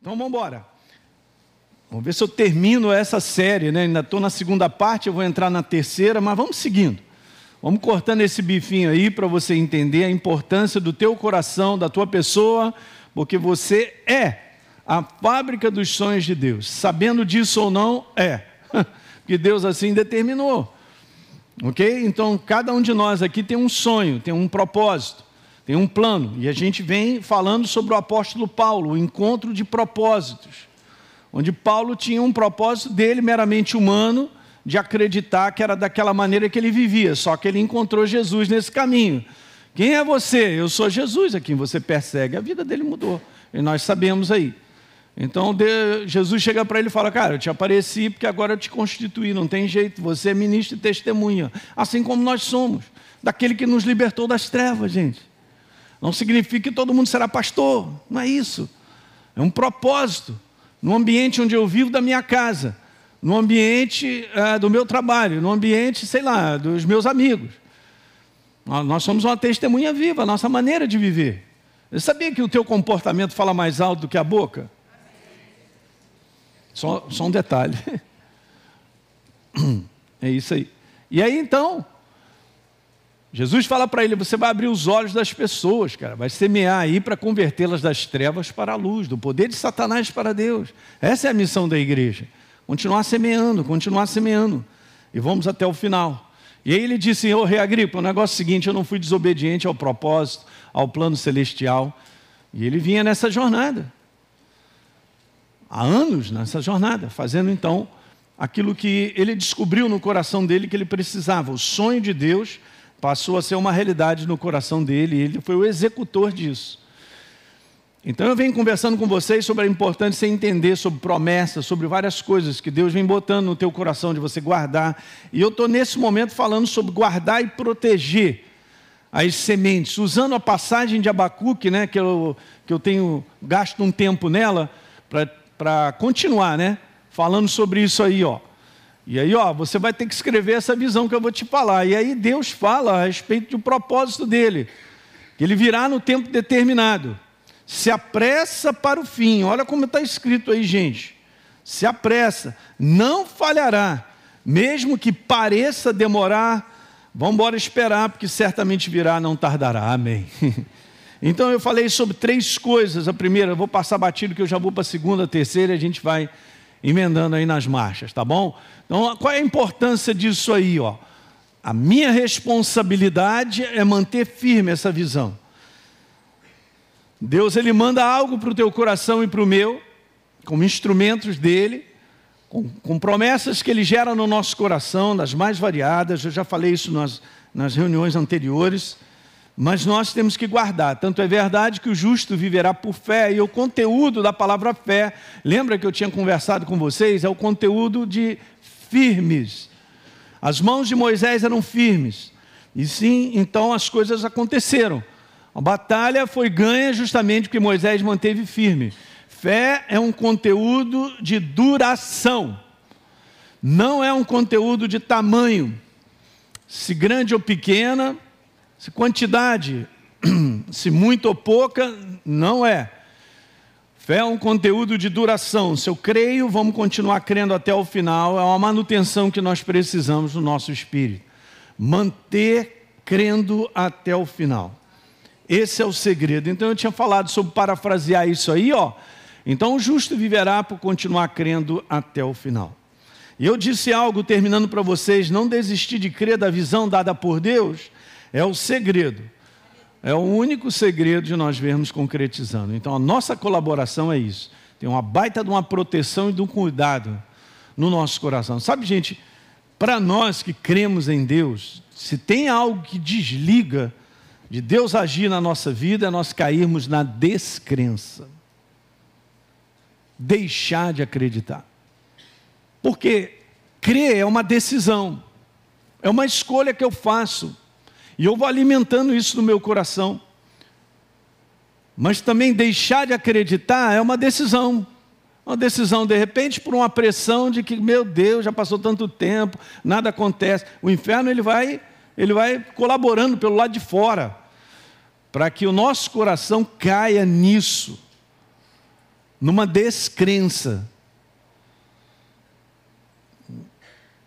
Então vamos embora. Vamos ver se eu termino essa série, né? Ainda estou na segunda parte, eu vou entrar na terceira, mas vamos seguindo. Vamos cortando esse bifinho aí para você entender a importância do teu coração, da tua pessoa, porque você é a fábrica dos sonhos de Deus. Sabendo disso ou não, é. Que Deus assim determinou. Ok? Então, cada um de nós aqui tem um sonho, tem um propósito, tem um plano. E a gente vem falando sobre o apóstolo Paulo, o encontro de propósitos onde Paulo tinha um propósito dele meramente humano, de acreditar que era daquela maneira que ele vivia, só que ele encontrou Jesus nesse caminho. Quem é você? Eu sou Jesus, a quem você persegue. A vida dele mudou, e nós sabemos aí. Então Jesus chega para ele e fala: Cara, eu te apareci porque agora eu te constituí, não tem jeito, você é ministro e testemunha, assim como nós somos, daquele que nos libertou das trevas, gente. Não significa que todo mundo será pastor, não é isso. É um propósito no ambiente onde eu vivo da minha casa, no ambiente uh, do meu trabalho, no ambiente, sei lá, dos meus amigos. Nós somos uma testemunha viva, a nossa maneira de viver. Você sabia que o teu comportamento fala mais alto do que a boca? Só, só um detalhe. É isso aí. E aí então, Jesus fala para ele: você vai abrir os olhos das pessoas, cara, vai semear aí para convertê-las das trevas para a luz, do poder de Satanás para Deus. Essa é a missão da igreja. Continuar semeando, continuar semeando. E vamos até o final. E aí ele disse: Ô rei Agripa, o negócio é o seguinte: eu não fui desobediente ao propósito, ao plano celestial. E ele vinha nessa jornada. Há anos nessa jornada, fazendo então aquilo que ele descobriu no coração dele que ele precisava, o sonho de Deus passou a ser uma realidade no coração dele e ele foi o executor disso. Então eu venho conversando com vocês sobre a importância de entender sobre promessas, sobre várias coisas que Deus vem botando no teu coração de você guardar. E eu estou nesse momento falando sobre guardar e proteger as sementes, usando a passagem de Abacuque, né, que, eu, que eu tenho gasto um tempo nela, para continuar, né, falando sobre isso aí, ó. E aí, ó, você vai ter que escrever essa visão que eu vou te falar. E aí Deus fala a respeito do propósito dele, que ele virá no tempo determinado. Se apressa para o fim. Olha como está escrito aí, gente. Se apressa, não falhará, mesmo que pareça demorar. Vamos embora esperar, porque certamente virá, não tardará. Amém. Então eu falei sobre três coisas. A primeira, eu vou passar batido, que eu já vou para a segunda, a terceira, e a gente vai emendando aí nas marchas, tá bom? Então, qual é a importância disso aí, ó? A minha responsabilidade é manter firme essa visão. Deus ele manda algo para o teu coração e para o meu, como instrumentos dele, com, com, promessas que ele gera no nosso coração, das mais variadas. Eu já falei isso nas, nas reuniões anteriores mas nós temos que guardar. Tanto é verdade que o justo viverá por fé, e o conteúdo da palavra fé, lembra que eu tinha conversado com vocês? É o conteúdo de firmes. As mãos de Moisés eram firmes, e sim, então as coisas aconteceram. A batalha foi ganha justamente porque Moisés manteve firme. Fé é um conteúdo de duração, não é um conteúdo de tamanho, se grande ou pequena se quantidade, se muito ou pouca, não é. Fé é um conteúdo de duração. Se eu creio, vamos continuar crendo até o final. É uma manutenção que nós precisamos no nosso espírito. Manter crendo até o final. Esse é o segredo. Então eu tinha falado sobre parafrasear isso aí, ó. Então o justo viverá por continuar crendo até o final. E eu disse algo terminando para vocês: não desistir de crer da visão dada por Deus é o segredo. É o único segredo de nós vermos concretizando. Então a nossa colaboração é isso. Tem uma baita de uma proteção e de um cuidado no nosso coração. Sabe, gente, para nós que cremos em Deus, se tem algo que desliga de Deus agir na nossa vida, é nós cairmos na descrença. Deixar de acreditar. Porque crer é uma decisão, é uma escolha que eu faço. E eu vou alimentando isso no meu coração. Mas também deixar de acreditar é uma decisão. Uma decisão, de repente, por uma pressão de que, meu Deus, já passou tanto tempo, nada acontece. O inferno ele vai, ele vai colaborando pelo lado de fora, para que o nosso coração caia nisso. numa descrença.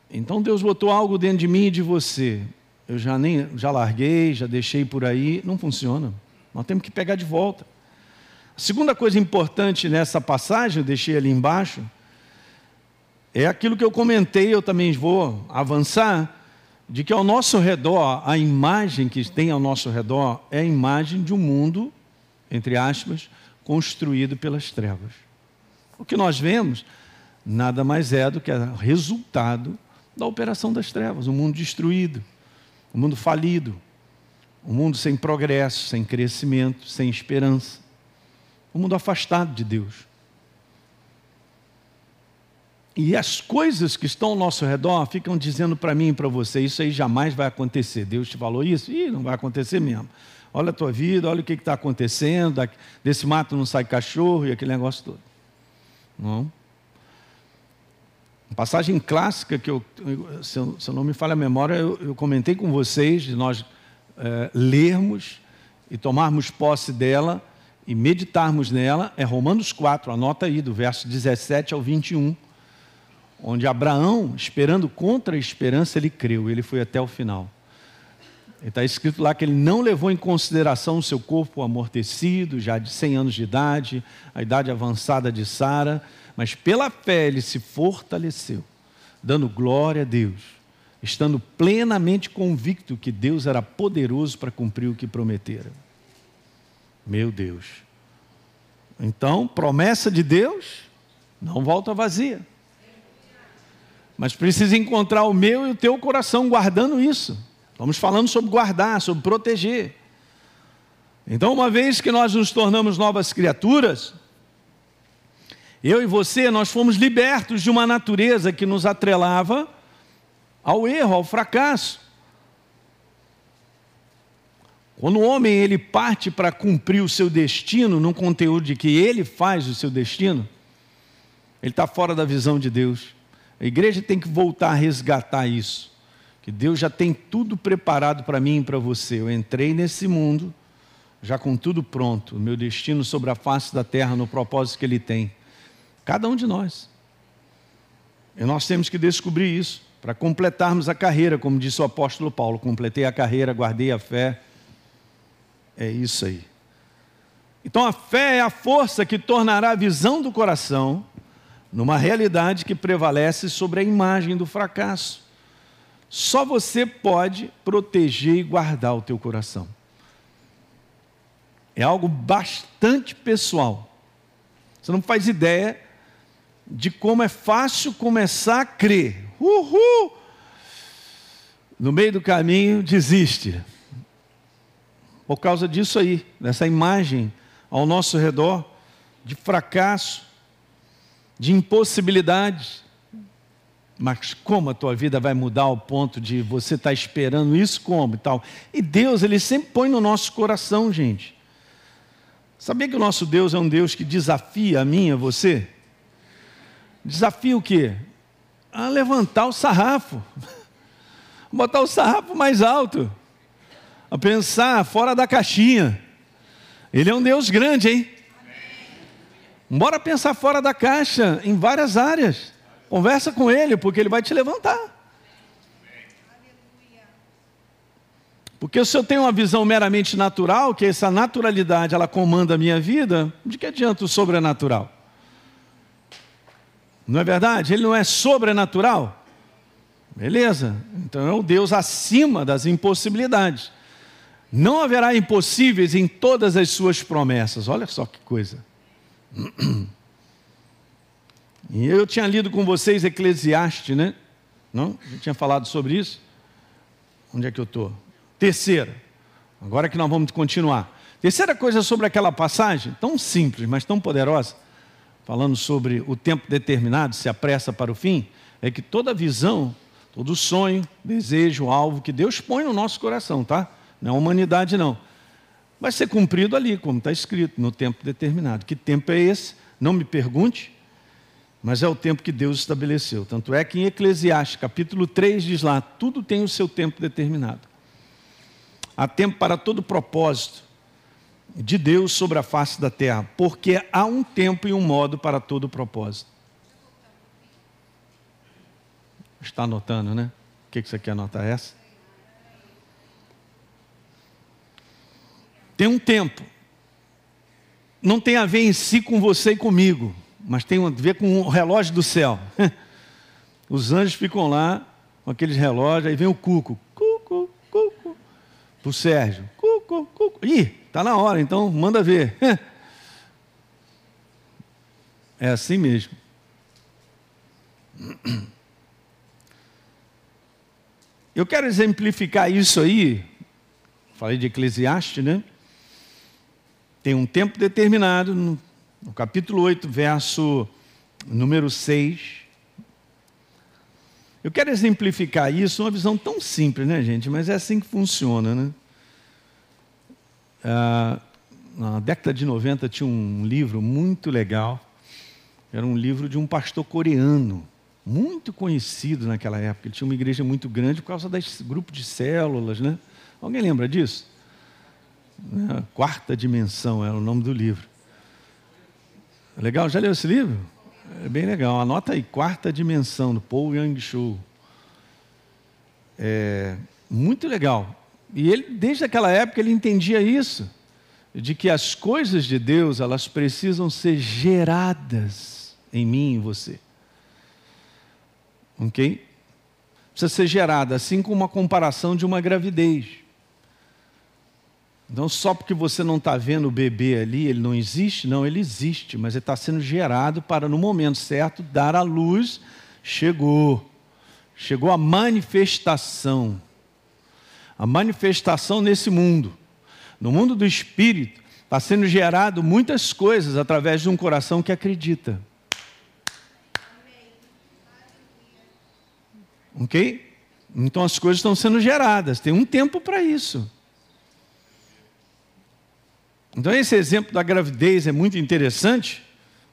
Então Deus botou algo dentro de mim e de você. Eu já nem já larguei, já deixei por aí, não funciona. Nós temos que pegar de volta. A segunda coisa importante nessa passagem, eu deixei ali embaixo, é aquilo que eu comentei, eu também vou avançar, de que ao nosso redor, a imagem que tem ao nosso redor é a imagem de um mundo, entre aspas, construído pelas trevas. O que nós vemos nada mais é do que o resultado da operação das trevas, um mundo destruído, um mundo falido, um mundo sem progresso, sem crescimento, sem esperança, um mundo afastado de Deus. E as coisas que estão ao nosso redor ficam dizendo para mim e para você: isso aí jamais vai acontecer. Deus te falou isso? Ih, não vai acontecer mesmo. Olha a tua vida, olha o que está acontecendo. Desse mato não sai cachorro e aquele negócio todo. Não. Uma passagem clássica que eu, se eu, se eu não me falha a memória, eu, eu comentei com vocês de nós é, lermos e tomarmos posse dela e meditarmos nela é Romanos 4, anota aí, do verso 17 ao 21 onde Abraão, esperando contra a esperança, ele creu, ele foi até o final. Está escrito lá que ele não levou em consideração o seu corpo amortecido, já de 100 anos de idade, a idade avançada de Sara, mas pela fé ele se fortaleceu, dando glória a Deus, estando plenamente convicto que Deus era poderoso para cumprir o que prometera. Meu Deus. Então, promessa de Deus não volta vazia. Mas precisa encontrar o meu e o teu coração guardando isso. Estamos falando sobre guardar, sobre proteger. Então, uma vez que nós nos tornamos novas criaturas, eu e você, nós fomos libertos de uma natureza que nos atrelava ao erro, ao fracasso. Quando o homem ele parte para cumprir o seu destino, num conteúdo de que ele faz o seu destino, ele está fora da visão de Deus. A igreja tem que voltar a resgatar isso. Que Deus já tem tudo preparado para mim e para você. Eu entrei nesse mundo já com tudo pronto, o meu destino sobre a face da terra no propósito que ele tem. Cada um de nós. E nós temos que descobrir isso para completarmos a carreira, como disse o apóstolo Paulo, completei a carreira, guardei a fé. É isso aí. Então a fé é a força que tornará a visão do coração numa realidade que prevalece sobre a imagem do fracasso. Só você pode proteger e guardar o teu coração. É algo bastante pessoal. Você não faz ideia de como é fácil começar a crer. Uhul! No meio do caminho, desiste. Por causa disso aí, dessa imagem ao nosso redor de fracasso, de impossibilidades. Mas como a tua vida vai mudar ao ponto de você estar tá esperando isso como e tal? E Deus, ele sempre põe no nosso coração, gente. Sabia que o nosso Deus é um Deus que desafia a mim, a você? Desafia o quê? A levantar o sarrafo. Botar o sarrafo mais alto. A pensar fora da caixinha. Ele é um Deus grande, hein? Bora pensar fora da caixa em várias áreas. Conversa com ele, porque ele vai te levantar. Porque se eu tenho uma visão meramente natural, que essa naturalidade ela comanda a minha vida, de que adianta o sobrenatural? Não é verdade? Ele não é sobrenatural? Beleza? Então é o Deus acima das impossibilidades. Não haverá impossíveis em todas as suas promessas. Olha só que coisa. E eu tinha lido com vocês Eclesiastes, né? Não? Eu tinha falado sobre isso. Onde é que eu estou? Terceira. Agora que nós vamos continuar. Terceira coisa sobre aquela passagem, tão simples, mas tão poderosa, falando sobre o tempo determinado, se apressa para o fim, é que toda visão, todo sonho, desejo, alvo que Deus põe no nosso coração, tá? Não é humanidade, não vai ser cumprido ali, como está escrito, no tempo determinado. Que tempo é esse? Não me pergunte, mas é o tempo que Deus estabeleceu. Tanto é que em Eclesiastes, capítulo 3, diz lá: tudo tem o seu tempo determinado. Há tempo para todo propósito. De Deus sobre a face da terra, porque há um tempo e um modo para todo propósito. Está anotando, né? O que você quer anotar essa? Tem um tempo. Não tem a ver em si com você e comigo, mas tem a ver com o relógio do céu. Os anjos ficam lá com aqueles relógios, aí vem o cuco. Cuco, cuco. Para o Sérgio. Cuco. Ih, está na hora, então manda ver. É assim mesmo. Eu quero exemplificar isso aí. Falei de Eclesiastes, né? Tem um tempo determinado, no, no capítulo 8, verso número 6. Eu quero exemplificar isso, uma visão tão simples, né, gente? Mas é assim que funciona, né? Ah, na década de 90 tinha um livro muito legal. Era um livro de um pastor coreano muito conhecido naquela época. Ele tinha uma igreja muito grande por causa desse grupo de células, né? Alguém lembra disso? Né? Quarta Dimensão era o nome do livro. Legal, já leu esse livro? É bem legal. Anota aí, Quarta Dimensão, do Paul Show. É muito legal. E ele, desde aquela época, ele entendia isso, de que as coisas de Deus, elas precisam ser geradas em mim e em você ok? Precisa ser gerada, assim como uma comparação de uma gravidez. Então, só porque você não está vendo o bebê ali, ele não existe? Não, ele existe, mas ele está sendo gerado para, no momento certo, dar à luz. Chegou. Chegou a manifestação. A manifestação nesse mundo. No mundo do espírito, está sendo gerado muitas coisas através de um coração que acredita. Ok? Então as coisas estão sendo geradas, tem um tempo para isso. Então esse exemplo da gravidez é muito interessante,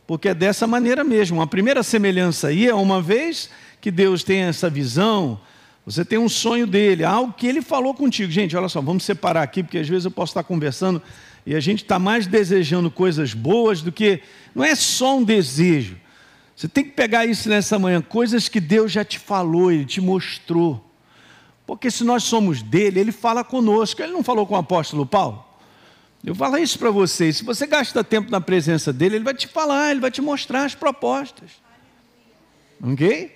porque é dessa maneira mesmo. A primeira semelhança aí é uma vez que Deus tem essa visão, você tem um sonho dele, algo que ele falou contigo. Gente, olha só, vamos separar aqui, porque às vezes eu posso estar conversando e a gente está mais desejando coisas boas do que. Não é só um desejo. Você tem que pegar isso nessa manhã, coisas que Deus já te falou, Ele te mostrou. Porque se nós somos dele, Ele fala conosco. Ele não falou com o apóstolo Paulo? Eu falo isso para vocês. Se você gasta tempo na presença dele, ele vai te falar, ele vai te mostrar as propostas. Ok?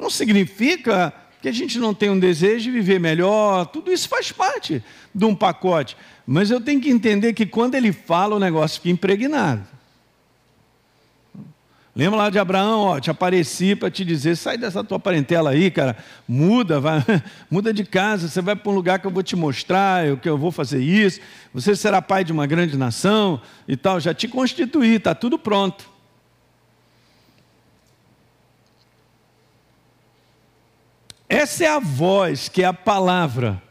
Não significa que a gente não tem um desejo de viver melhor, tudo isso faz parte de um pacote. Mas eu tenho que entender que quando ele fala, o negócio fica impregnado. Lembra lá de Abraão, ó, te apareci para te dizer, sai dessa tua parentela aí, cara, muda, vai, muda de casa, você vai para um lugar que eu vou te mostrar, eu, que eu vou fazer isso, você será pai de uma grande nação e tal, já te constituí, está tudo pronto. Essa é a voz, que é a palavra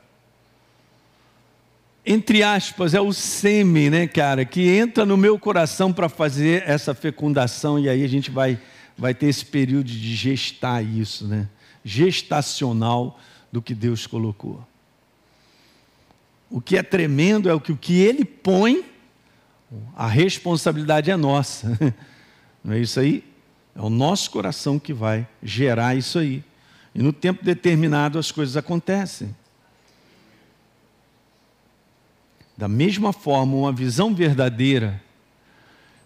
entre aspas, é o sêmen, né, cara, que entra no meu coração para fazer essa fecundação e aí a gente vai, vai ter esse período de gestar isso, né? Gestacional do que Deus colocou. O que é tremendo é o que, o que Ele põe, a responsabilidade é nossa. Não é isso aí? É o nosso coração que vai gerar isso aí. E no tempo determinado as coisas acontecem. Da mesma forma, uma visão verdadeira,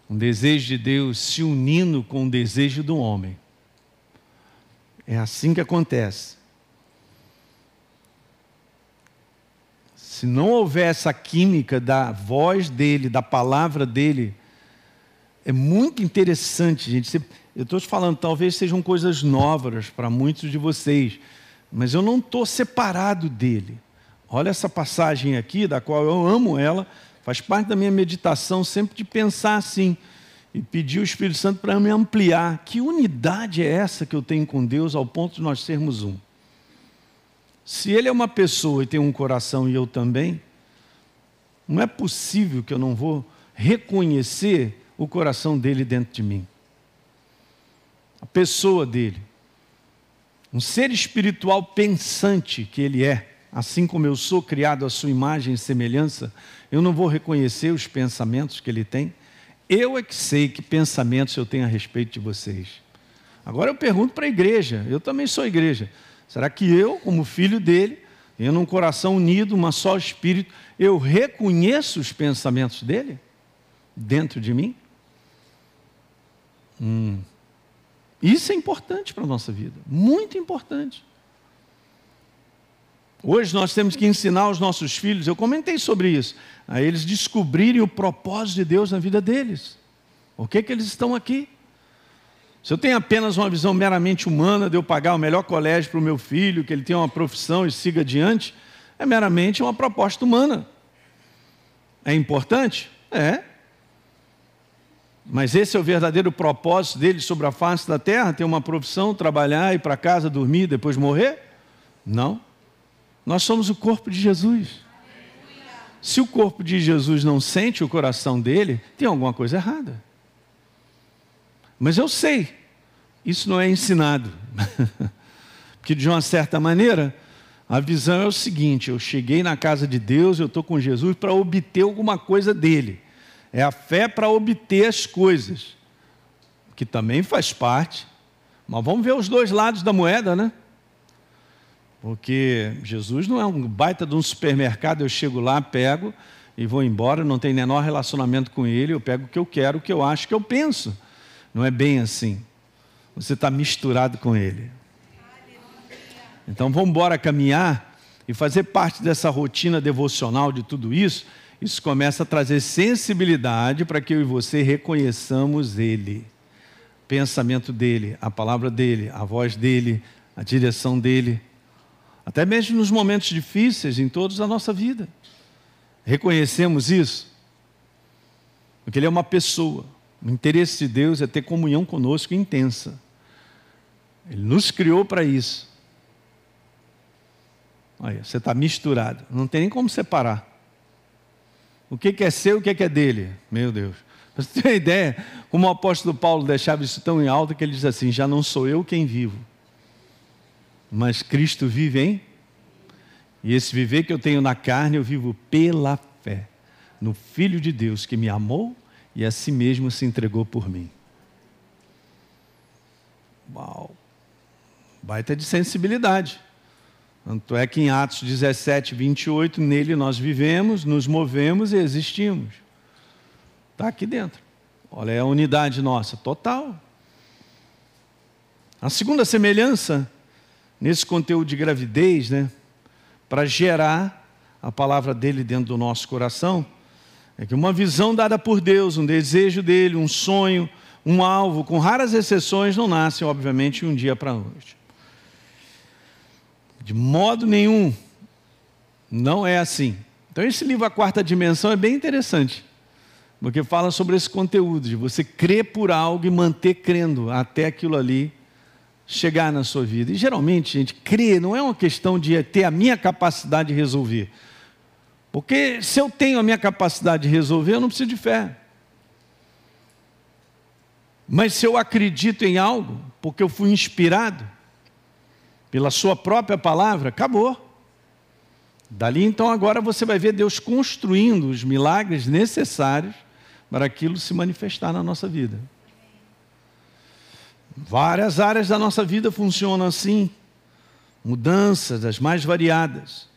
um desejo de Deus se unindo com o desejo do homem. É assim que acontece. Se não houver essa química da voz dele, da palavra dele, é muito interessante, gente. Eu estou te falando, talvez sejam coisas novas para muitos de vocês, mas eu não estou separado dele. Olha essa passagem aqui, da qual eu amo ela, faz parte da minha meditação sempre de pensar assim e pedir o Espírito Santo para me ampliar. Que unidade é essa que eu tenho com Deus ao ponto de nós sermos um? Se Ele é uma pessoa e tem um coração e eu também, não é possível que eu não vou reconhecer o coração dele dentro de mim. A pessoa dele. Um ser espiritual pensante que ele é assim como eu sou criado à sua imagem e semelhança, eu não vou reconhecer os pensamentos que ele tem? Eu é que sei que pensamentos eu tenho a respeito de vocês. Agora eu pergunto para a igreja, eu também sou igreja. Será que eu, como filho dele, tendo um coração unido, uma só espírito, eu reconheço os pensamentos dele dentro de mim? Hum. Isso é importante para a nossa vida, muito importante. Hoje nós temos que ensinar os nossos filhos, eu comentei sobre isso, a eles descobrirem o propósito de Deus na vida deles. Por que, que eles estão aqui? Se eu tenho apenas uma visão meramente humana de eu pagar o melhor colégio para o meu filho, que ele tenha uma profissão e siga adiante, é meramente uma proposta humana. É importante? É. Mas esse é o verdadeiro propósito dele sobre a face da terra? Ter uma profissão, trabalhar, ir para casa, dormir, depois morrer? Não. Nós somos o corpo de Jesus. Se o corpo de Jesus não sente o coração dele, tem alguma coisa errada. Mas eu sei, isso não é ensinado. Porque de uma certa maneira, a visão é o seguinte: eu cheguei na casa de Deus, eu estou com Jesus para obter alguma coisa dele. É a fé para obter as coisas, que também faz parte. Mas vamos ver os dois lados da moeda, né? Porque Jesus não é um baita de um supermercado, eu chego lá, pego e vou embora, não tem menor relacionamento com ele, eu pego o que eu quero, o que eu acho, o que eu penso. Não é bem assim. Você está misturado com ele. Então vamos embora caminhar e fazer parte dessa rotina devocional de tudo isso. Isso começa a trazer sensibilidade para que eu e você reconheçamos ele. Pensamento dele, a palavra dele, a voz dele, a direção dele até mesmo nos momentos difíceis em todos a nossa vida. Reconhecemos isso? Porque Ele é uma pessoa. O interesse de Deus é ter comunhão conosco intensa. Ele nos criou para isso. Olha, você está misturado. Não tem nem como separar. O que é seu e o que é dele? Meu Deus. Você ter uma ideia, como o apóstolo Paulo deixava isso tão em alto que ele diz assim: já não sou eu quem vivo, mas Cristo vive em. E esse viver que eu tenho na carne, eu vivo pela fé no Filho de Deus que me amou e a si mesmo se entregou por mim. Uau! Baita de sensibilidade. Tanto é que em Atos 17, 28, nele nós vivemos, nos movemos e existimos. Está aqui dentro. Olha, é a unidade nossa, total. A segunda semelhança nesse conteúdo de gravidez, né, para gerar a palavra dele dentro do nosso coração, é que uma visão dada por Deus, um desejo dele, um sonho, um alvo, com raras exceções, não nasce, obviamente, de um dia para a noite. De modo nenhum, não é assim. Então, esse livro, A Quarta Dimensão, é bem interessante, porque fala sobre esse conteúdo, de você crer por algo e manter crendo até aquilo ali chegar na sua vida. E geralmente, gente, crer não é uma questão de ter a minha capacidade de resolver. Porque se eu tenho a minha capacidade de resolver, eu não preciso de fé. Mas se eu acredito em algo, porque eu fui inspirado pela sua própria palavra, acabou. Dali então agora você vai ver Deus construindo os milagres necessários para aquilo se manifestar na nossa vida. Várias áreas da nossa vida funcionam assim. Mudanças das mais variadas.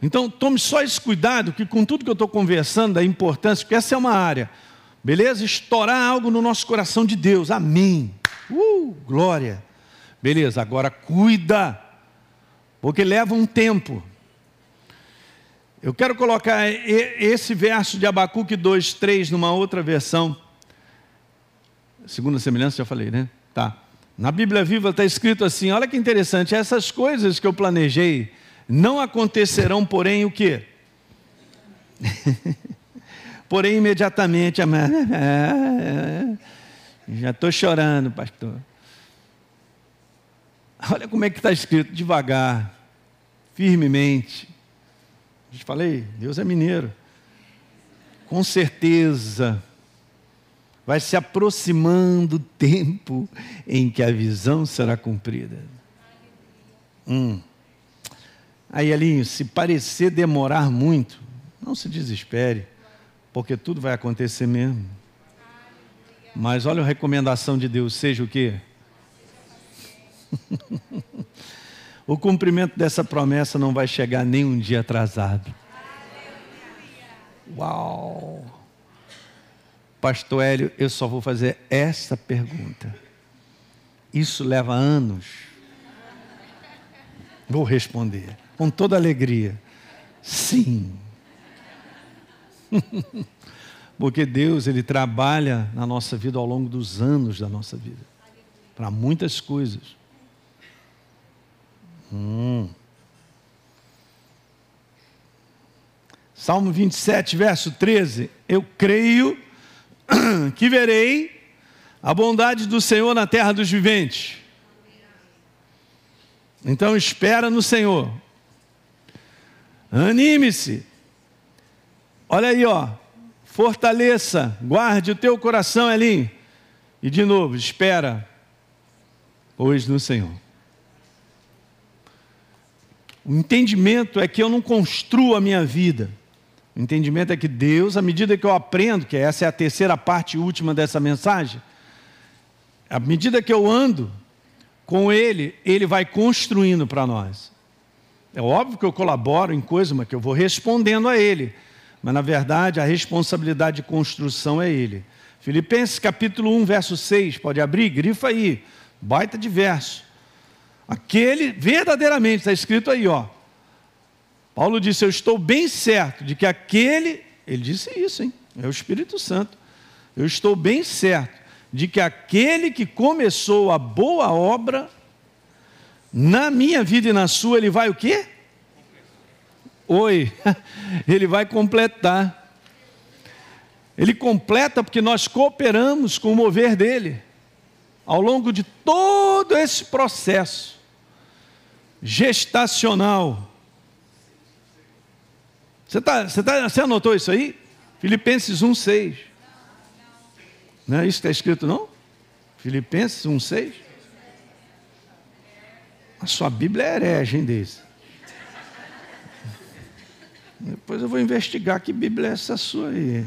Então, tome só esse cuidado, que com tudo que eu estou conversando, da importância, porque essa é uma área, beleza? Estourar algo no nosso coração de Deus, amém. Uh, glória. Beleza, agora cuida, porque leva um tempo. Eu quero colocar esse verso de Abacuque 2, 3 numa outra versão. Segunda semelhança, já falei, né? Tá. Na Bíblia Viva está escrito assim: olha que interessante, essas coisas que eu planejei não acontecerão, porém, o quê? porém, imediatamente, já estou chorando, pastor. Olha como é que está escrito, devagar, firmemente. Já falei, Deus é mineiro. Com certeza, vai se aproximando o tempo em que a visão será cumprida. Hum. Aí, Elinho, se parecer demorar muito, não se desespere, porque tudo vai acontecer mesmo. Mas olha a recomendação de Deus: seja o quê? o cumprimento dessa promessa não vai chegar nem um dia atrasado. Uau! Pastor Hélio, eu só vou fazer essa pergunta. Isso leva anos. Vou responder com toda alegria. Sim. Porque Deus, Ele trabalha na nossa vida ao longo dos anos da nossa vida. Para muitas coisas. Hum. Salmo 27, verso 13. Eu creio que verei a bondade do Senhor na terra dos viventes. Então espera no Senhor. Anime-se. Olha aí, ó. Fortaleça, guarde o teu coração ali. E de novo, espera, pois no Senhor. O entendimento é que eu não construo a minha vida. O entendimento é que Deus, à medida que eu aprendo, que essa é a terceira parte última dessa mensagem, à medida que eu ando com Ele, Ele vai construindo para nós. É óbvio que eu colaboro em coisas, mas que eu vou respondendo a Ele. Mas na verdade a responsabilidade de construção é Ele. Filipenses capítulo 1, verso 6, pode abrir, grifa aí, baita de verso. Aquele, verdadeiramente, está escrito aí, ó, Paulo disse: Eu estou bem certo de que aquele, ele disse isso, hein? É o Espírito Santo. Eu estou bem certo de que aquele que começou a boa obra, na minha vida e na sua, ele vai o quê? Oi, ele vai completar. Ele completa porque nós cooperamos com o mover dele ao longo de todo esse processo gestacional você, tá, você, tá, você anotou isso aí? Filipenses 1,6. Não é isso que está escrito, não? Filipenses 1,6. A sua Bíblia é herege, hein, desse. Depois eu vou investigar que Bíblia é essa sua aí.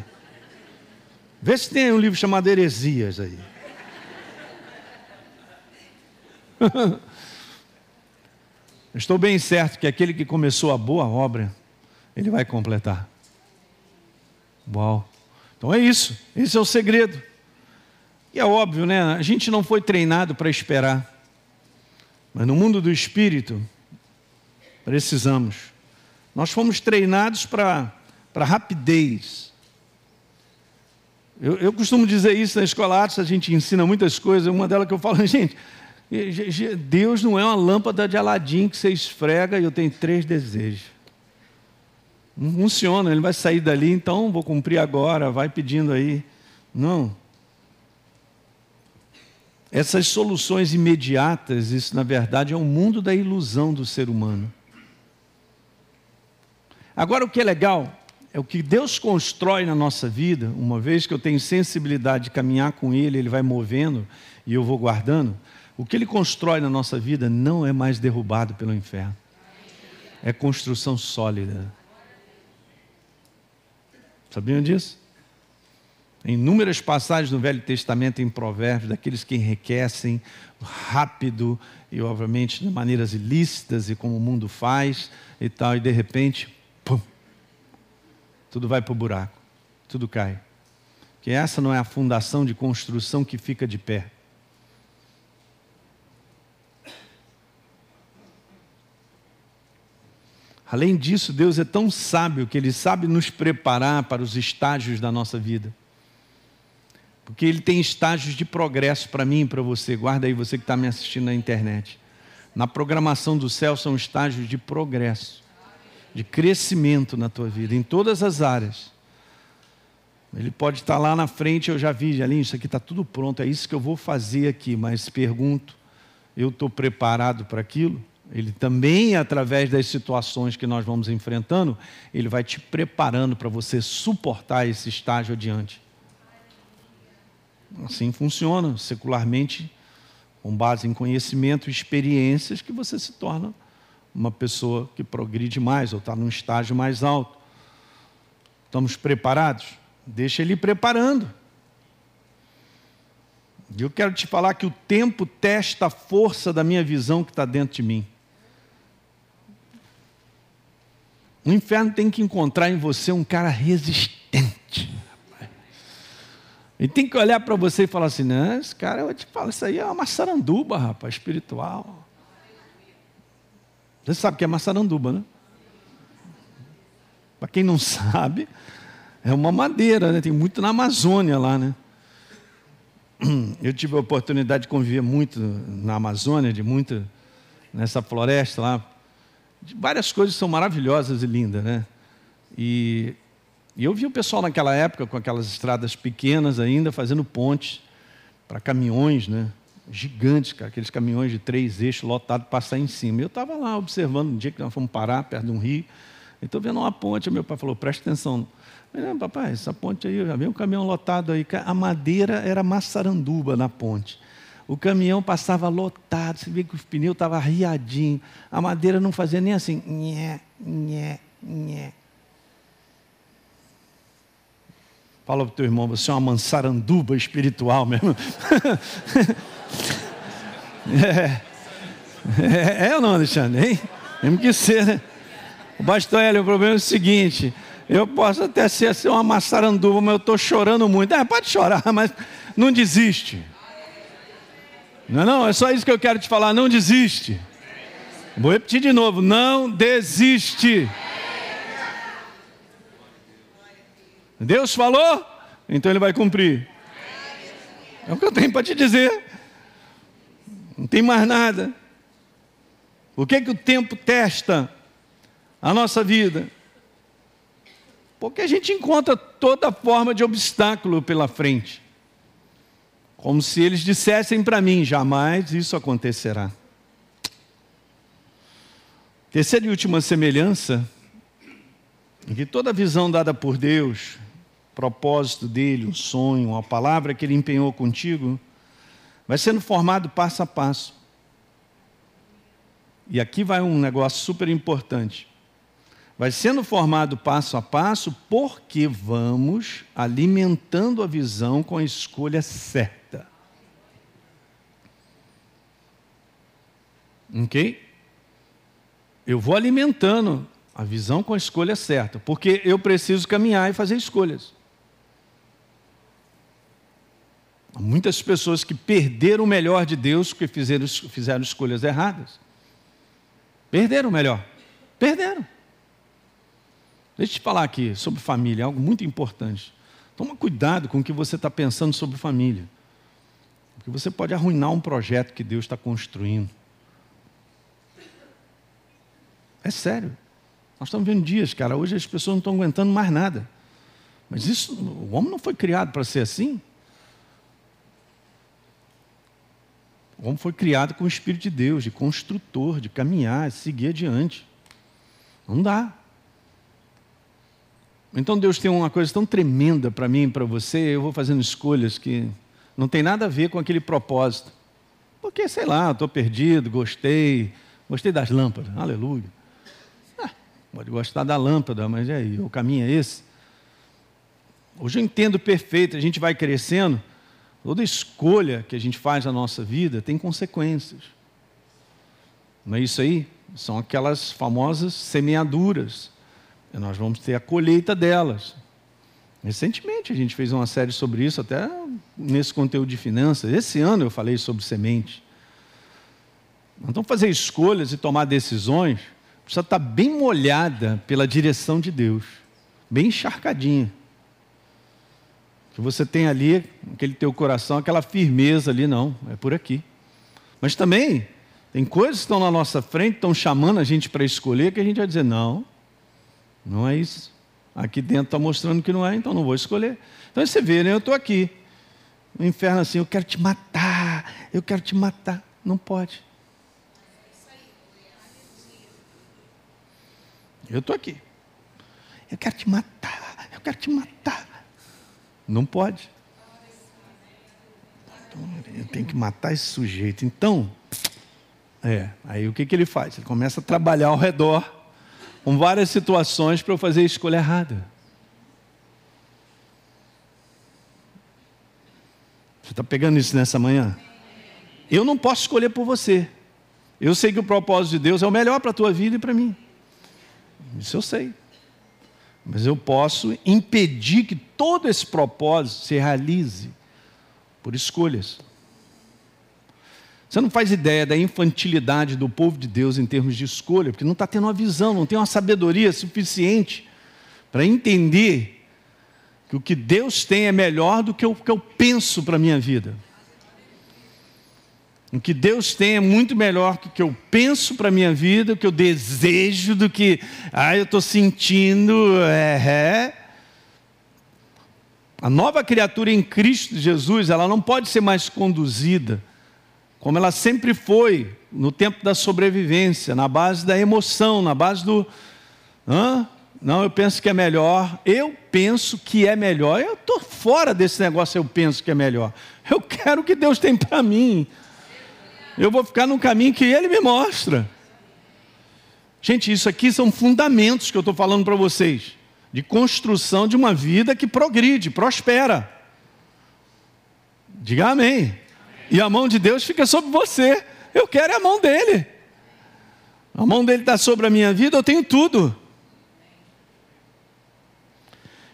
Vê se tem um livro chamado Heresias aí. Estou bem certo que aquele que começou a boa obra ele vai completar. Uau! Então é isso, esse é o segredo. E é óbvio, né? A gente não foi treinado para esperar, mas no mundo do espírito, precisamos. Nós fomos treinados para, rapidez. Eu, eu costumo dizer isso na escola Atos, a gente ensina muitas coisas, uma delas que eu falo, gente, Deus não é uma lâmpada de Aladim que você esfrega e eu tenho três desejos. Não funciona, ele vai sair dali, então vou cumprir agora, vai pedindo aí. Não. Essas soluções imediatas, isso na verdade é um mundo da ilusão do ser humano. Agora o que é legal é o que Deus constrói na nossa vida, uma vez que eu tenho sensibilidade de caminhar com Ele, Ele vai movendo e eu vou guardando. O que Ele constrói na nossa vida não é mais derrubado pelo inferno, é construção sólida. Sabiam disso? Em inúmeras passagens no Velho Testamento, em Provérbios, daqueles que enriquecem rápido e, obviamente, de maneiras ilícitas e como o mundo faz e tal, e de repente, tudo vai para o buraco, tudo cai. Que essa não é a fundação de construção que fica de pé. Além disso, Deus é tão sábio que Ele sabe nos preparar para os estágios da nossa vida. Porque Ele tem estágios de progresso para mim e para você. Guarda aí, você que está me assistindo na internet. Na programação do céu são estágios de progresso, de crescimento na tua vida, em todas as áreas. Ele pode estar lá na frente, eu já vi, ali, isso aqui está tudo pronto, é isso que eu vou fazer aqui, mas pergunto, eu estou preparado para aquilo? Ele também, através das situações que nós vamos enfrentando, ele vai te preparando para você suportar esse estágio adiante. Assim funciona, secularmente, com base em conhecimento e experiências, que você se torna uma pessoa que progride mais ou está num estágio mais alto. Estamos preparados? Deixa ele preparando. E eu quero te falar que o tempo testa a força da minha visão que está dentro de mim. O inferno tem que encontrar em você um cara resistente. Ele tem que olhar para você e falar assim: não, esse cara, eu te falo, isso aí é uma maçaranduba, rapaz, espiritual. Você sabe que é maçaranduba, né? Para quem não sabe, é uma madeira, né? tem muito na Amazônia lá, né? Eu tive a oportunidade de conviver muito na Amazônia, de muito nessa floresta lá. Várias coisas são maravilhosas e lindas, né? E, e eu vi o pessoal naquela época com aquelas estradas pequenas ainda fazendo pontes para caminhões, né? Gigantes, cara, aqueles caminhões de três eixos lotados passar em cima. Eu estava lá observando um dia que nós fomos parar perto de um rio. Estou vendo uma ponte. Meu pai falou: presta atenção não, papai, essa ponte aí, já veio um caminhão lotado aí. A madeira era maçaranduba na ponte. O caminhão passava lotado, você vê que os pneus estavam riadinhos. A madeira não fazia nem assim. Nhé, nhé, nhé. Fala para o teu irmão, você é uma mansaranduba espiritual mesmo. é. É, é ou não, Alexandre? Hein? Temos que ser, né? O pastor Hélio, o problema é o seguinte: eu posso até ser assim, uma maçaranduba, mas eu estou chorando muito. É, pode chorar, mas não desiste. Não, é não, é só isso que eu quero te falar, não desiste. Vou repetir de novo, não desiste. Deus falou, então Ele vai cumprir. É o que eu tenho para te dizer. Não tem mais nada. O que, que o tempo testa a nossa vida? Porque a gente encontra toda forma de obstáculo pela frente. Como se eles dissessem para mim: jamais isso acontecerá. Terceira e última semelhança é que toda visão dada por Deus, propósito dele, um sonho, uma palavra que ele empenhou contigo, vai sendo formado passo a passo. E aqui vai um negócio super importante vai sendo formado passo a passo porque vamos alimentando a visão com a escolha certa. Ok? Eu vou alimentando a visão com a escolha certa, porque eu preciso caminhar e fazer escolhas. Muitas pessoas que perderam o melhor de Deus porque fizeram, fizeram escolhas erradas. Perderam o melhor. Perderam. Deixa eu te falar aqui sobre família, algo muito importante. Toma cuidado com o que você está pensando sobre família. Porque você pode arruinar um projeto que Deus está construindo. É sério. Nós estamos vendo dias, cara. Hoje as pessoas não estão aguentando mais nada. Mas isso, o homem não foi criado para ser assim. O homem foi criado com o Espírito de Deus, de construtor, de caminhar, de seguir adiante. Não dá. Então Deus tem uma coisa tão tremenda para mim e para você, eu vou fazendo escolhas que não tem nada a ver com aquele propósito. Porque, sei lá, estou perdido, gostei, gostei das lâmpadas, aleluia. Ah, pode gostar da lâmpada, mas aí, o caminho é esse? Hoje eu entendo perfeito, a gente vai crescendo, toda escolha que a gente faz na nossa vida tem consequências. Não é isso aí? São aquelas famosas semeaduras nós vamos ter a colheita delas. Recentemente a gente fez uma série sobre isso, até nesse conteúdo de finanças. Esse ano eu falei sobre semente. Então, fazer escolhas e tomar decisões precisa estar bem molhada pela direção de Deus, bem encharcadinha. Que você tem ali, aquele teu coração, aquela firmeza ali, não, é por aqui. Mas também, tem coisas que estão na nossa frente, estão chamando a gente para escolher, que a gente vai dizer, não, não é isso. Aqui dentro está mostrando que não é, então não vou escolher. Então você vê, né? Eu estou aqui. No inferno assim, eu quero te matar, eu quero te matar. Não pode. Eu estou aqui. Eu quero te matar, eu quero te matar. Não pode. Eu tenho que matar esse sujeito. Então, É, aí o que, que ele faz? Ele começa a trabalhar ao redor com várias situações para eu fazer a escolha errada. Você está pegando isso nessa manhã? Eu não posso escolher por você. Eu sei que o propósito de Deus é o melhor para a tua vida e para mim. Isso eu sei. Mas eu posso impedir que todo esse propósito se realize por escolhas. Você não faz ideia da infantilidade do povo de Deus em termos de escolha, porque não está tendo uma visão, não tem uma sabedoria suficiente para entender que o que Deus tem é melhor do que o que eu penso para a minha vida. O que Deus tem é muito melhor do que eu penso para a minha vida, o que eu desejo, do que, ah, eu estou sentindo, é, é. A nova criatura em Cristo Jesus, ela não pode ser mais conduzida como ela sempre foi no tempo da sobrevivência, na base da emoção, na base do. Hã? Não, eu penso que é melhor. Eu penso que é melhor. Eu estou fora desse negócio, eu penso que é melhor. Eu quero o que Deus tem para mim. Eu vou ficar no caminho que Ele me mostra. Gente, isso aqui são fundamentos que eu estou falando para vocês, de construção de uma vida que progride, prospera. Diga amém. E a mão de Deus fica sobre você. Eu quero a mão dele. A mão dele está sobre a minha vida, eu tenho tudo.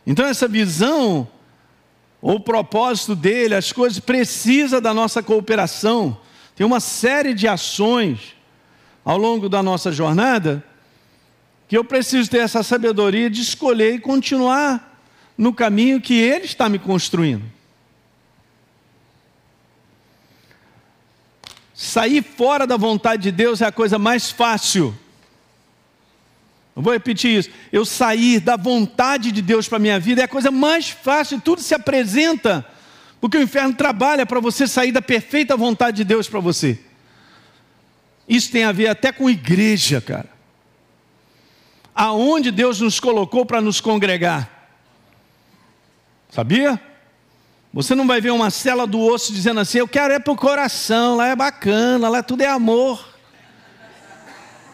Então, essa visão, ou o propósito dele, as coisas, precisa da nossa cooperação. Tem uma série de ações ao longo da nossa jornada que eu preciso ter essa sabedoria de escolher e continuar no caminho que ele está me construindo. Sair fora da vontade de Deus é a coisa mais fácil. Eu vou repetir isso. Eu sair da vontade de Deus para a minha vida é a coisa mais fácil, tudo se apresenta, porque o inferno trabalha para você sair da perfeita vontade de Deus para você. Isso tem a ver até com igreja, cara. Aonde Deus nos colocou para nos congregar. Sabia? Você não vai ver uma cela do osso dizendo assim: Eu quero é para o coração, lá é bacana, lá tudo é amor.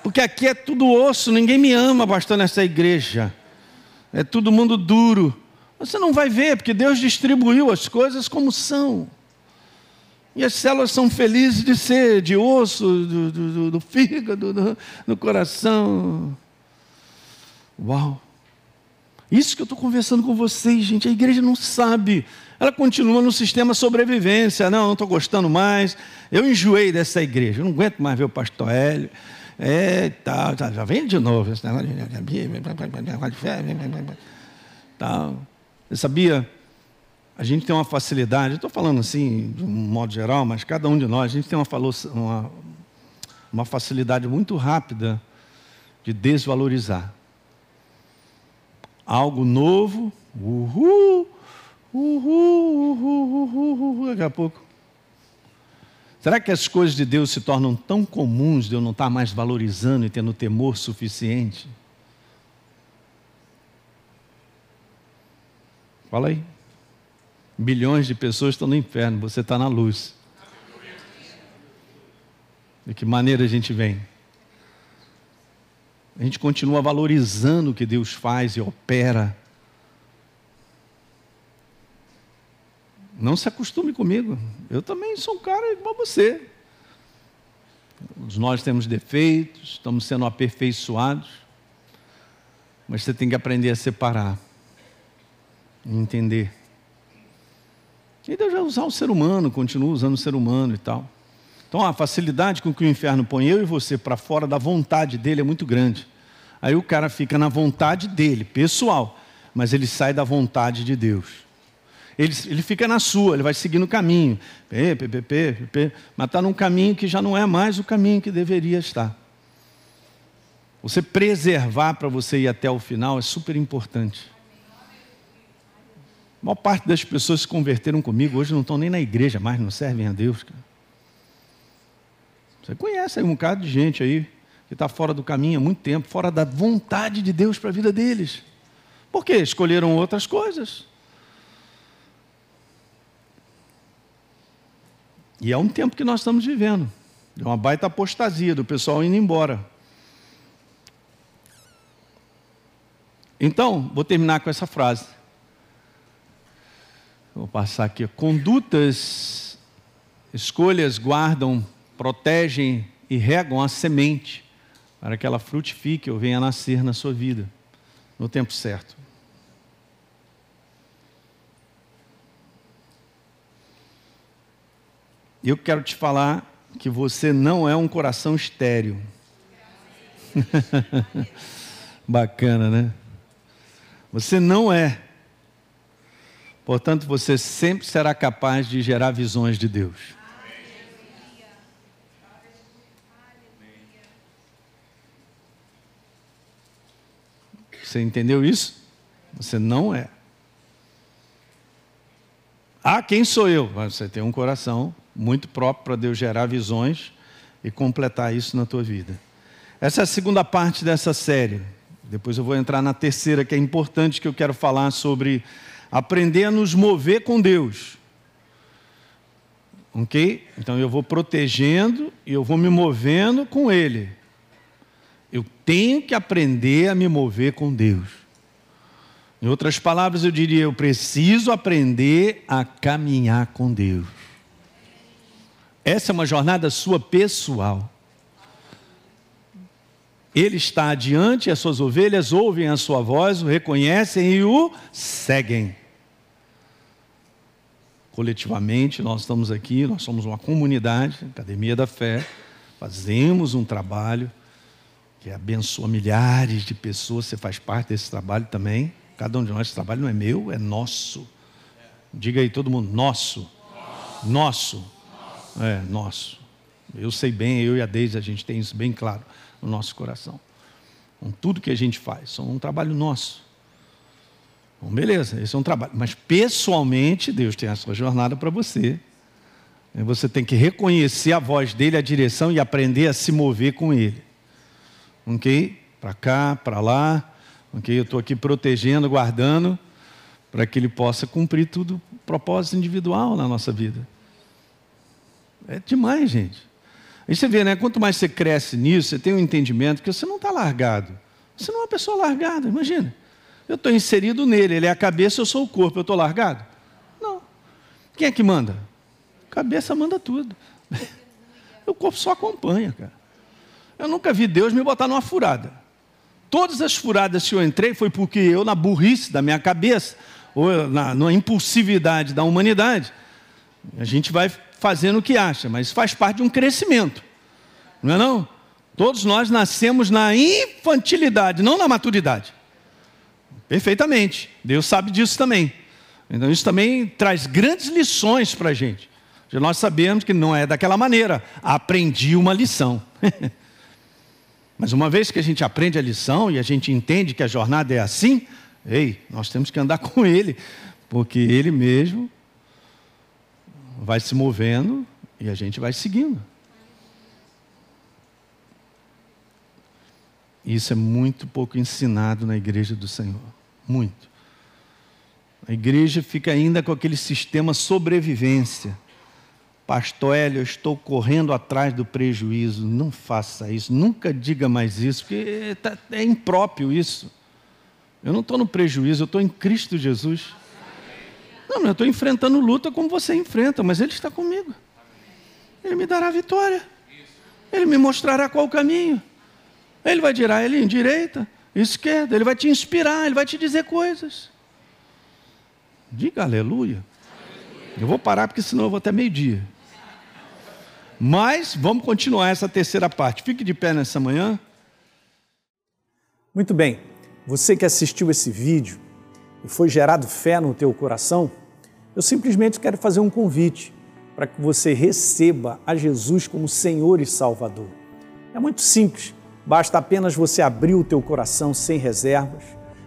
Porque aqui é tudo osso, ninguém me ama, pastor, nessa igreja. É todo mundo duro. Você não vai ver, porque Deus distribuiu as coisas como são. E as células são felizes de ser de osso, do, do, do fígado, do, do coração. Uau! Isso que eu estou conversando com vocês, gente. A igreja não sabe ela continua no sistema sobrevivência. Não, não estou gostando mais. Eu enjoei dessa igreja. Eu não aguento mais ver o pastor Hélio. É, tá, tá, já vem de novo esse negócio de fé. Tal. Você sabia? A gente tem uma facilidade, estou falando assim de um modo geral, mas cada um de nós, a gente tem uma, uma, uma facilidade muito rápida de desvalorizar. Algo novo, uhul, Uhul, uhul, uhul, uhul, daqui a pouco. Será que as coisas de Deus se tornam tão comuns de eu não estar mais valorizando e tendo temor suficiente? Fala aí. Bilhões de pessoas estão no inferno, você está na luz. De que maneira a gente vem? A gente continua valorizando o que Deus faz e opera Não se acostume comigo. Eu também sou um cara igual a você. Nós temos defeitos, estamos sendo aperfeiçoados. Mas você tem que aprender a separar, entender. E Deus vai usar o ser humano, continua usando o ser humano e tal. Então a facilidade com que o inferno põe eu e você para fora da vontade dele é muito grande. Aí o cara fica na vontade dele, pessoal, mas ele sai da vontade de Deus. Ele, ele fica na sua, ele vai seguindo o caminho. Pê, pê, pê, pê, mas está num caminho que já não é mais o caminho que deveria estar. Você preservar para você ir até o final é super importante. A maior parte das pessoas que se converteram comigo hoje não estão nem na igreja mais, não servem a Deus. Você conhece aí um bocado de gente aí que está fora do caminho há muito tempo, fora da vontade de Deus para a vida deles. Por quê? Escolheram outras coisas. E é um tempo que nós estamos vivendo. Deu uma baita apostasia do pessoal indo embora. Então, vou terminar com essa frase. Vou passar aqui. Condutas, escolhas guardam, protegem e regam a semente para que ela frutifique ou venha a nascer na sua vida no tempo certo. Eu quero te falar que você não é um coração estéreo. Bacana, né? Você não é. Portanto, você sempre será capaz de gerar visões de Deus. Você entendeu isso? Você não é. Ah, quem sou eu? Você tem um coração muito próprio para Deus gerar visões e completar isso na tua vida. Essa é a segunda parte dessa série. Depois eu vou entrar na terceira, que é importante, que eu quero falar sobre aprender a nos mover com Deus. Ok? Então eu vou protegendo e eu vou me movendo com Ele. Eu tenho que aprender a me mover com Deus. Em outras palavras, eu diria: eu preciso aprender a caminhar com Deus. Essa é uma jornada sua pessoal. Ele está adiante, as suas ovelhas ouvem a sua voz, o reconhecem e o seguem. Coletivamente, nós estamos aqui, nós somos uma comunidade, Academia da Fé, fazemos um trabalho que abençoa milhares de pessoas, você faz parte desse trabalho também. Cada um de nós, esse trabalho não é meu, é nosso. Diga aí todo mundo, nosso. Nosso. nosso. É, nosso. Eu sei bem, eu e a Deise, a gente tem isso bem claro no nosso coração. Com tudo que a gente faz, é um trabalho nosso. Bom, beleza, esse é um trabalho. Mas pessoalmente, Deus tem a sua jornada para você. Você tem que reconhecer a voz dele, a direção e aprender a se mover com ele. Ok? Para cá, para lá. Ok? Eu estou aqui protegendo, guardando, para que ele possa cumprir tudo, propósito individual na nossa vida. É demais, gente. Aí você vê, né? Quanto mais você cresce nisso, você tem um entendimento que você não está largado. Você não é uma pessoa largada, imagina. Eu estou inserido nele, ele é a cabeça, eu sou o corpo, eu estou largado? Não. Quem é que manda? Cabeça manda tudo. O corpo só acompanha, cara. Eu nunca vi Deus me botar numa furada. Todas as furadas que eu entrei foi porque eu, na burrice da minha cabeça, ou na, na impulsividade da humanidade, a gente vai fazendo o que acha, mas faz parte de um crescimento. Não é não? Todos nós nascemos na infantilidade, não na maturidade. Perfeitamente. Deus sabe disso também. Então isso também traz grandes lições para a gente. Nós sabemos que não é daquela maneira. Aprendi uma lição. Mas uma vez que a gente aprende a lição e a gente entende que a jornada é assim, ei, nós temos que andar com Ele, porque Ele mesmo vai se movendo e a gente vai seguindo. Isso é muito pouco ensinado na igreja do Senhor. Muito. A igreja fica ainda com aquele sistema sobrevivência. Pastor Hélio, eu estou correndo atrás do prejuízo. Não faça isso, nunca diga mais isso, porque tá, é impróprio isso. Eu não estou no prejuízo, eu estou em Cristo Jesus. Não, eu estou enfrentando luta como você enfrenta, mas Ele está comigo. Ele me dará vitória. Ele me mostrará qual o caminho. Ele vai dizer ele em direita, esquerda. Ele vai te inspirar, ele vai te dizer coisas. Diga aleluia. Eu vou parar porque senão eu vou até meio-dia. Mas vamos continuar essa terceira parte. Fique de pé nessa manhã. Muito bem. Você que assistiu esse vídeo e foi gerado fé no teu coração, eu simplesmente quero fazer um convite para que você receba a Jesus como Senhor e Salvador. É muito simples, basta apenas você abrir o teu coração sem reservas,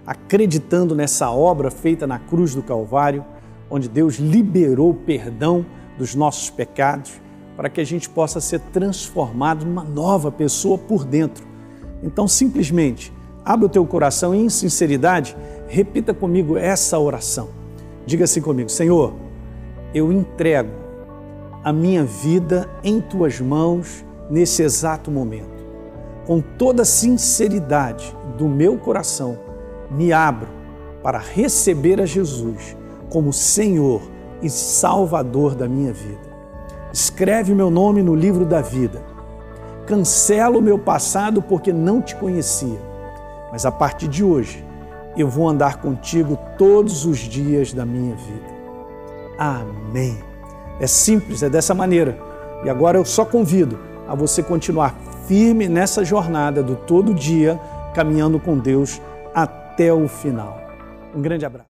acreditando nessa obra feita na cruz do Calvário, onde Deus liberou o perdão dos nossos pecados, para que a gente possa ser transformado numa nova pessoa por dentro. Então, simplesmente, abre o teu coração e, em sinceridade, repita comigo essa oração. Diga assim comigo: Senhor, eu entrego a minha vida em tuas mãos nesse exato momento. Com toda sinceridade do meu coração, me abro para receber a Jesus como Senhor e Salvador da minha vida. Escreve meu nome no livro da vida. Cancela o meu passado porque não te conhecia, mas a partir de hoje eu vou andar contigo todos os dias da minha vida. Amém. É simples, é dessa maneira. E agora eu só convido a você continuar firme nessa jornada do todo dia, caminhando com Deus até o final. Um grande abraço.